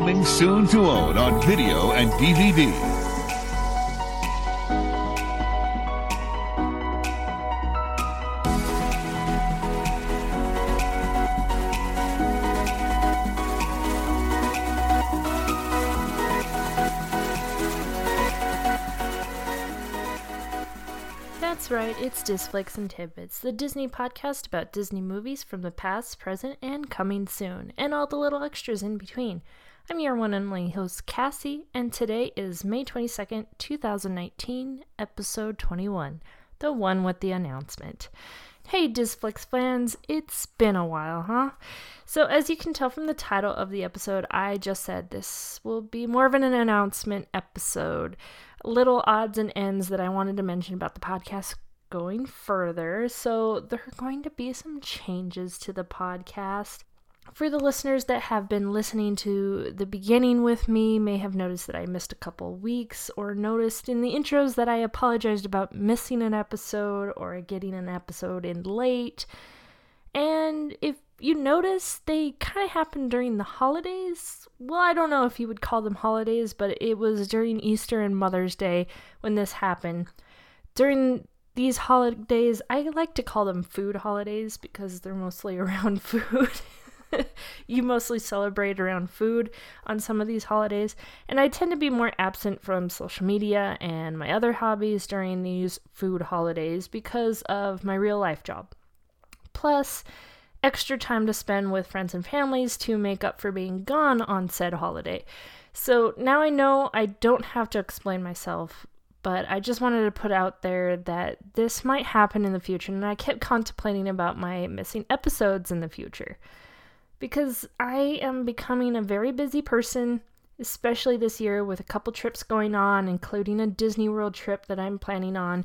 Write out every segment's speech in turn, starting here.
Coming soon to own on video and DVD. That's right, it's Disflix and Tidbits, the Disney podcast about Disney movies from the past, present, and coming soon, and all the little extras in between. I'm your one and only host, Cassie, and today is May 22nd, 2019, episode 21, the one with the announcement. Hey, Disflix fans, it's been a while, huh? So, as you can tell from the title of the episode, I just said this will be more of an announcement episode little odds and ends that I wanted to mention about the podcast going further. So, there are going to be some changes to the podcast. For the listeners that have been listening to the beginning with me, may have noticed that I missed a couple weeks, or noticed in the intros that I apologized about missing an episode or getting an episode in late. And if you notice they kind of happened during the holidays. Well, I don't know if you would call them holidays, but it was during Easter and Mother's Day when this happened. During these holidays, I like to call them food holidays because they're mostly around food. you mostly celebrate around food on some of these holidays, and I tend to be more absent from social media and my other hobbies during these food holidays because of my real life job. Plus, extra time to spend with friends and families to make up for being gone on said holiday. So now I know I don't have to explain myself, but I just wanted to put out there that this might happen in the future, and I kept contemplating about my missing episodes in the future. Because I am becoming a very busy person, especially this year with a couple trips going on, including a Disney World trip that I'm planning on,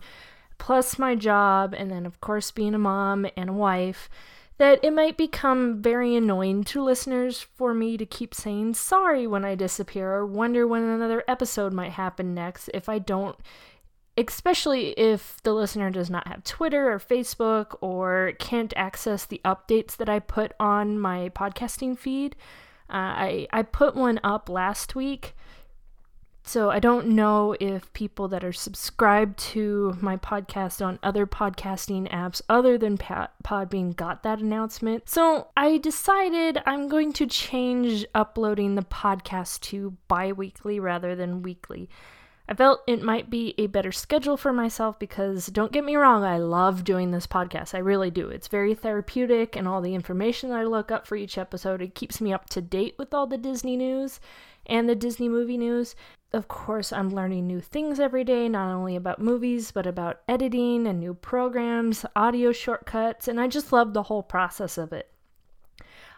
plus my job, and then, of course, being a mom and a wife that it might become very annoying to listeners for me to keep saying sorry when I disappear or wonder when another episode might happen next if I don't, especially if the listener does not have Twitter or Facebook or can't access the updates that I put on my podcasting feed. Uh, I, I put one up last week so I don't know if people that are subscribed to my podcast on other podcasting apps other than Podbean got that announcement. So I decided I'm going to change uploading the podcast to bi weekly rather than weekly. I felt it might be a better schedule for myself because don't get me wrong, I love doing this podcast. I really do. It's very therapeutic and all the information that I look up for each episode, it keeps me up to date with all the Disney news and the Disney movie news of course, I'm learning new things every day, not only about movies, but about editing and new programs, audio shortcuts, and I just love the whole process of it.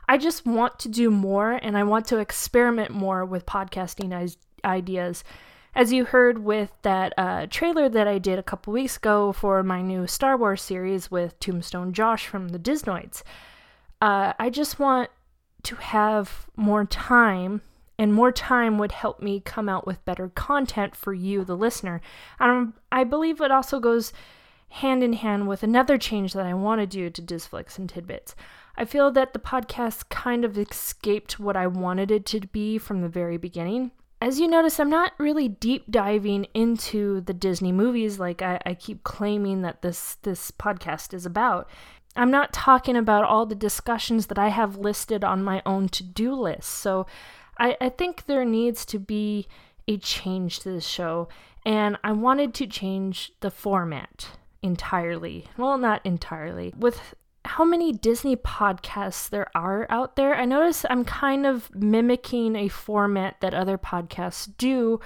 I just want to do more and I want to experiment more with podcasting ideas. As you heard with that uh, trailer that I did a couple weeks ago for my new Star Wars series with Tombstone Josh from the Disnoids, uh, I just want to have more time and more time would help me come out with better content for you, the listener. Um, I believe it also goes hand in hand with another change that I want to do to Disflix and Tidbits. I feel that the podcast kind of escaped what I wanted it to be from the very beginning. As you notice, I'm not really deep diving into the Disney movies like I, I keep claiming that this this podcast is about. I'm not talking about all the discussions that I have listed on my own to-do list. So I, I think there needs to be a change to this show, and I wanted to change the format entirely. Well, not entirely. With how many Disney podcasts there are out there, I notice I'm kind of mimicking a format that other podcasts do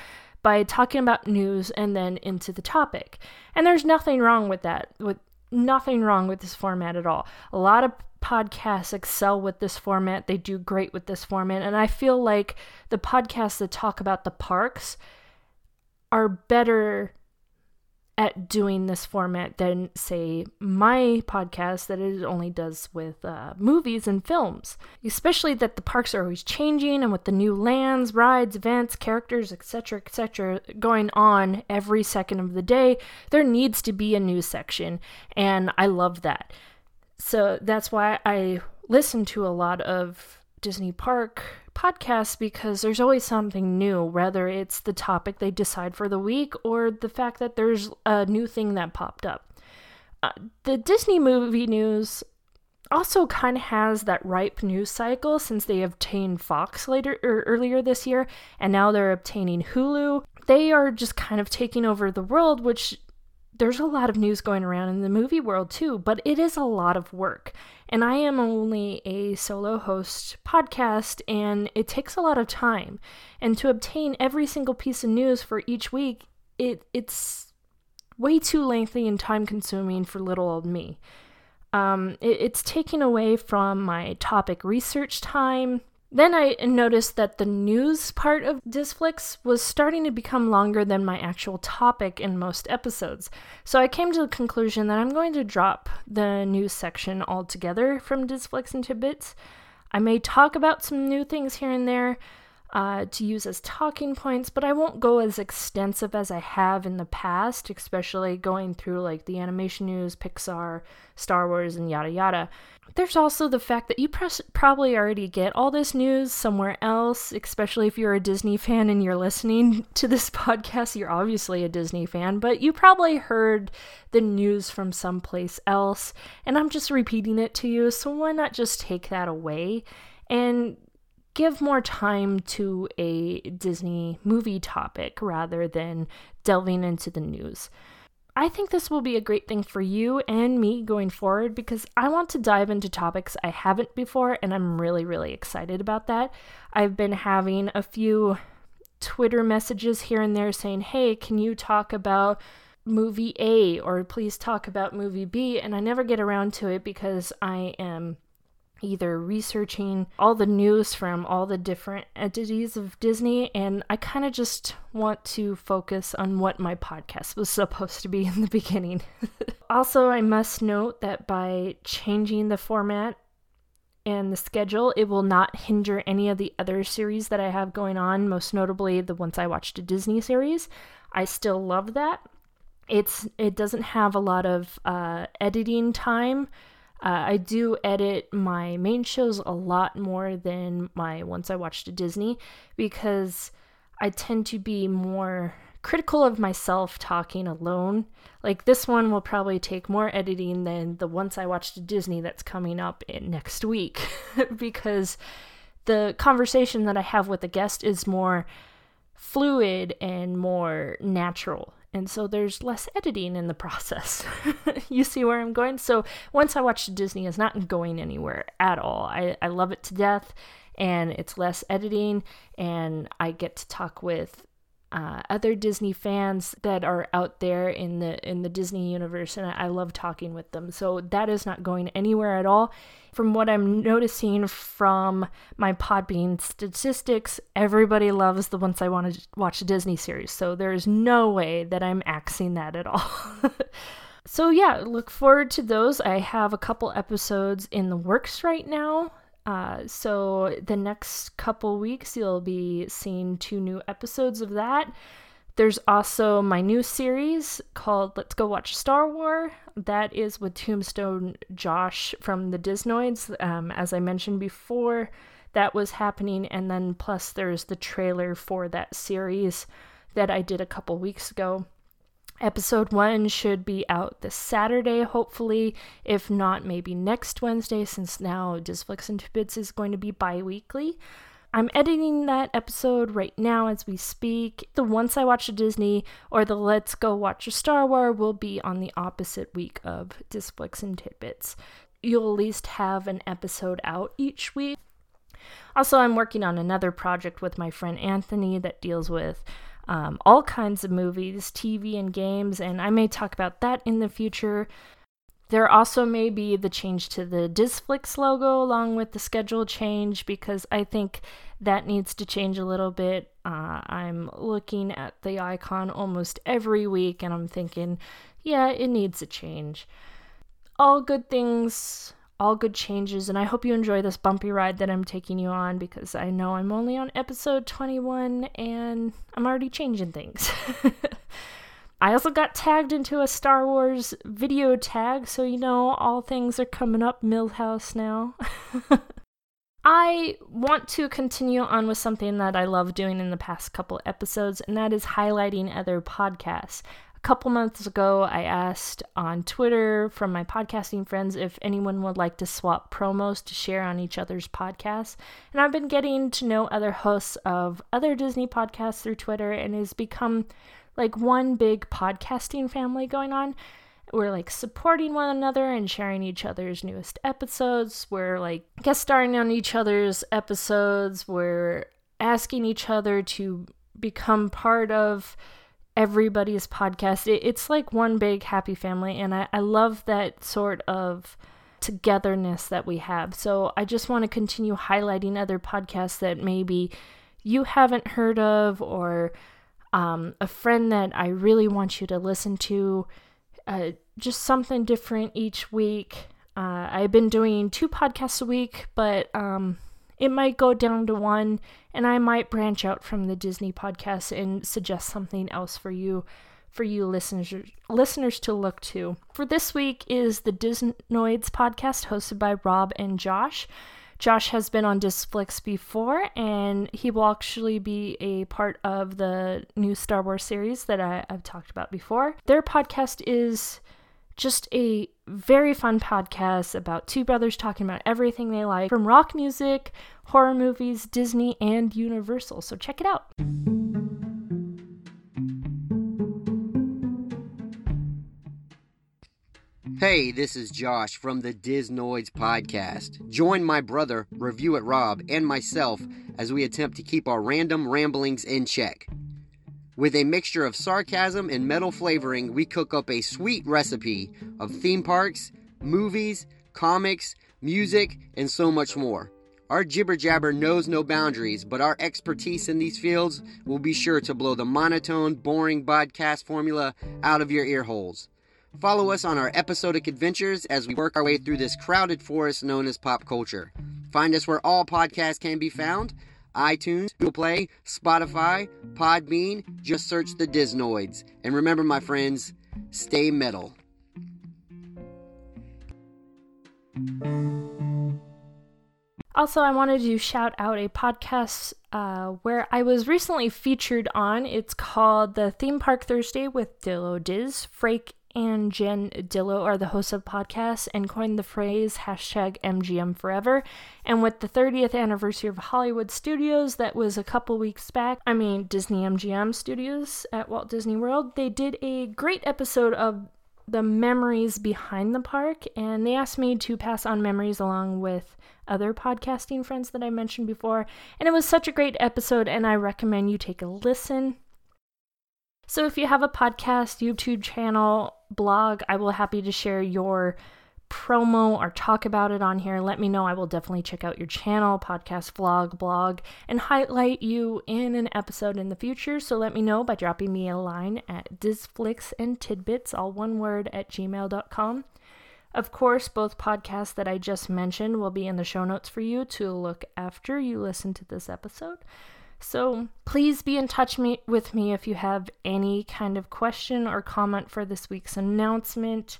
by talking about news and then into the topic. And there's nothing wrong with that. With nothing wrong with this format at all. A lot of podcasts excel with this format. They do great with this format. And I feel like the podcasts that talk about the parks are better at doing this format than, say, my podcast that it only does with uh, movies and films. Especially that the parks are always changing and with the new lands, rides, events, characters, etc., etc., going on every second of the day, there needs to be a news section. And I love that. So that's why I listen to a lot of Disney Park podcast because there's always something new, whether it's the topic they decide for the week or the fact that there's a new thing that popped up. Uh, the Disney movie news also kind of has that ripe news cycle since they obtained Fox later or er, earlier this year and now they're obtaining Hulu. They are just kind of taking over the world, which there's a lot of news going around in the movie world too, but it is a lot of work. And I am only a solo host podcast, and it takes a lot of time. And to obtain every single piece of news for each week, it it's way too lengthy and time consuming for little old me. Um, it, it's taking away from my topic research time then I noticed that the news part of Disflix was starting to become longer than my actual topic in most episodes. So I came to the conclusion that I'm going to drop the news section altogether from Disflix and Tidbits. I may talk about some new things here and there, uh, to use as talking points, but I won't go as extensive as I have in the past, especially going through like the animation news, Pixar, Star Wars, and yada yada. There's also the fact that you pres- probably already get all this news somewhere else, especially if you're a Disney fan and you're listening to this podcast. You're obviously a Disney fan, but you probably heard the news from someplace else, and I'm just repeating it to you, so why not just take that away? And give more time to a Disney movie topic rather than delving into the news. I think this will be a great thing for you and me going forward because I want to dive into topics I haven't before, and I'm really, really excited about that. I've been having a few Twitter messages here and there saying, hey, can you talk about movie A or please talk about movie B? And I never get around to it because I am either researching all the news from all the different entities of Disney, and I kind of just want to focus on what my podcast was supposed to be in the beginning. also, I must note that by changing the format and the schedule, it will not hinder any of the other series that I have going on, most notably the Once I Watched a Disney series. I still love that. It's it doesn't have a lot of uh, editing time uh, I do edit my main shows a lot more than my Once I Watched a Disney because I tend to be more critical of myself talking alone. Like this one will probably take more editing than the Once I Watched a Disney that's coming up next week because the conversation that I have with the guest is more fluid and more natural and so there's less editing in the process. you see where I'm going? So once I watch Disney, it's not going anywhere at all. I, I love it to death, and it's less editing, and I get to talk with uh, other Disney fans that are out there in the in the Disney universe, and I love talking with them. So that is not going anywhere at all. From what I'm noticing from my Podbean statistics, everybody loves the Once I Want to Watch a Disney series. So there is no way that I'm axing that at all. so yeah, look forward to those. I have a couple episodes in the works right now. Uh, so the next couple weeks, you'll be seeing two new episodes of that. There's also my new series called Let's Go Watch Star Wars. That is with Tombstone Josh from the Disnoids. Um, as I mentioned before, that was happening. And then plus, there's the trailer for that series that I did a couple weeks ago. Episode one should be out this Saturday, hopefully. If not, maybe next Wednesday, since now Disflix and Tidbits is going to be bi weekly. I'm editing that episode right now as we speak. The Once I Watch a Disney or the Let's Go Watch a Star Wars will be on the opposite week of Disflix and Tidbits. You'll at least have an episode out each week. Also, I'm working on another project with my friend Anthony that deals with um, all kinds of movies, TV, and games, and I may talk about that in the future. There also may be the change to the Disflix logo along with the schedule change because I think that needs to change a little bit. Uh, I'm looking at the icon almost every week and I'm thinking, yeah, it needs a change. All good things all good changes, and I hope you enjoy this bumpy ride that I'm taking you on because I know I'm only on episode 21 and I'm already changing things. I also got tagged into a Star Wars video tag, so you know all things are coming up Milhouse now. I want to continue on with something that I love doing in the past couple episodes, and that is highlighting other podcasts. Couple months ago, I asked on Twitter from my podcasting friends if anyone would like to swap promos to share on each other's podcasts. And I've been getting to know other hosts of other Disney podcasts through Twitter, and it's become like one big podcasting family going on we're like supporting one another and sharing each other's newest episodes. We're like guest starring on each other's episodes. We're asking each other to become part of everybody's podcast. It, it's like one big happy family, and I, I love that sort of togetherness that we have. So I just want to continue highlighting other podcasts that maybe you haven't heard of or um, a friend that I really want you to listen to uh, just something different each week. Uh, I've been doing two podcasts a week, but um, it might go down to one, and I might branch out from the Disney podcast and suggest something else for you, for you listeners listeners to look to. For this week is the Disnoids podcast hosted by Rob and Josh. Josh has been on Disflix before, and he will actually be a part of the new Star Wars series that I, have talked about before. Their podcast is just a very fun podcast about two brothers talking about everything they like from rock music, horror movies, Disney, and Universal. So check it out. Hey, this is Josh from the Disnoids podcast. Join my brother, Review It Rob, and myself as we attempt to keep our random ramblings in check. With a mixture of sarcasm and metal flavoring, we cook up a sweet recipe of theme parks, movies, comics, music, and so much more. Our jibber jabber knows no boundaries, but our expertise in these fields will be sure to blow the monotone, boring podcast formula out of your ear holes. Follow us on our episodic adventures as we work our way through this crowded forest known as pop culture. Find us where all podcasts can be found iTunes, Google Play, Spotify, Podbean. Just search the Disnoids. And remember, my friends, stay metal. Also, I wanted to shout out a podcast uh, where I was recently featured on. It's called The Theme Park Thursday with Dillo Diz. Frake and Jen Dillo are the hosts of podcasts and coined the phrase hashtag MGM forever. And with the 30th anniversary of Hollywood Studios, that was a couple weeks back, I mean, Disney MGM Studios at Walt Disney World, they did a great episode of the memories behind the park, and they asked me to pass on memories along with other podcasting friends that I mentioned before. And it was such a great episode, and I recommend you take a listen. So if you have a podcast, YouTube channel, blog, I will happy to share your promo or talk about it on here. Let me know. I will definitely check out your channel, podcast, vlog, blog, and highlight you in an episode in the future. So let me know by dropping me a line at disflix and tidbits, all one word, at gmail.com. Of course, both podcasts that I just mentioned will be in the show notes for you to look after you listen to this episode. So please be in touch me, with me if you have any kind of question or comment for this week's announcement.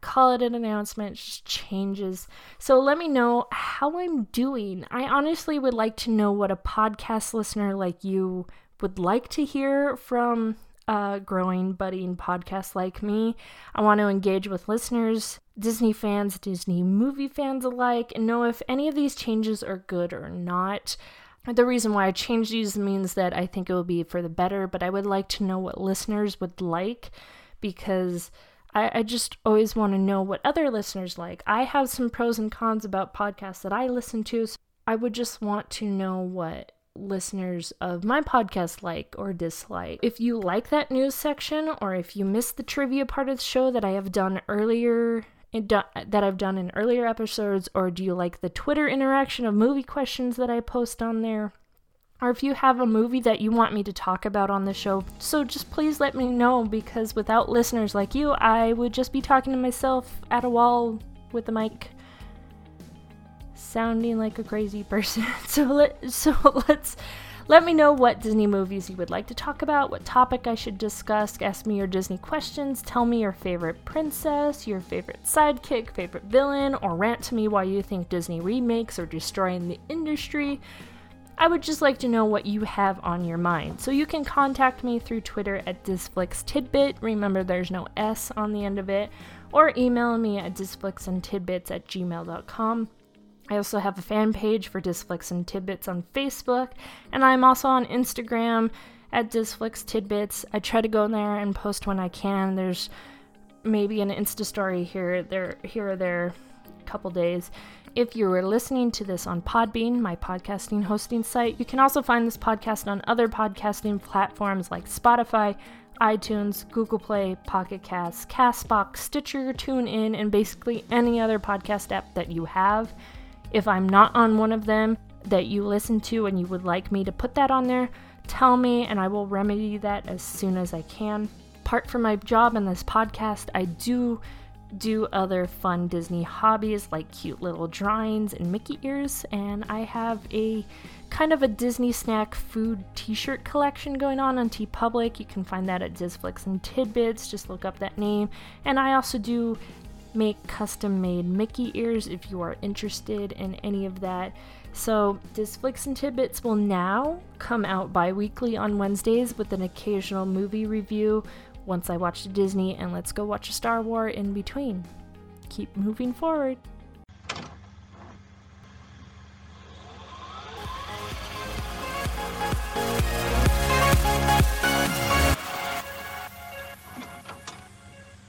Call it an announcement, just changes. So let me know how I'm doing. I honestly would like to know what a podcast listener like you would like to hear from a growing, budding podcast like me. I want to engage with listeners, Disney fans, Disney movie fans alike, and know if any of these changes are good or not. The reason why I changed these means that I think it will be for the better, but I would like to know what listeners would like because I, I just always want to know what other listeners like. I have some pros and cons about podcasts that I listen to, so I would just want to know what listeners of my podcast like or dislike. If you like that news section or if you missed the trivia part of the show that I have done earlier that I've done in earlier episodes, or do you like the Twitter interaction of movie questions that I post on there? Or if you have a movie that you want me to talk about on the show, so just please let me know because without listeners like you, I would just be talking to myself at a wall with a mic sounding like a crazy person. so let so let's Let me know what Disney movies you would like to talk about, what topic I should discuss, ask me your Disney questions, tell me your favorite princess, your favorite sidekick, favorite villain, or rant to me why you think Disney remakes are destroying the industry. I would just like to know what you have on your mind. So you can contact me through Twitter at DisflixTidbit. Remember, there's no S on the end of it. Or email me at disflixandtidbits at gmail.com. I also have a fan page for Disflix and Tidbits on Facebook, and I'm also on Instagram at Disflix Tidbits. I try to go there and post when I can. There's maybe an Insta story here, there, here or there, a couple days. If you are listening to this on Podbean, my podcasting hosting site, you can also find this podcast on other podcasting platforms like Spotify, iTunes, Google Play, Pocket Casts, Castbox, Stitcher, TuneIn, and basically any other podcast app that you have. If I'm not on one of them that you listen to and you would like me to put that on there, tell me and I will remedy that as soon as I can. Apart from my job in this podcast, I do do other fun Disney hobbies like cute little drawings and Mickey ears, and I have a kind of a Disney snack food t-shirt collection going on on TeePublic. You can find that at Disflix and Tidbits. Just look up that name. And I also do make custom made Mickey ears if you are interested in any of that. So, Disflix and Tidbits will now come out bi weekly on Wednesdays with an occasional movie review once I watch a Disney and let's go watch a Star Wars in between. Keep moving forward.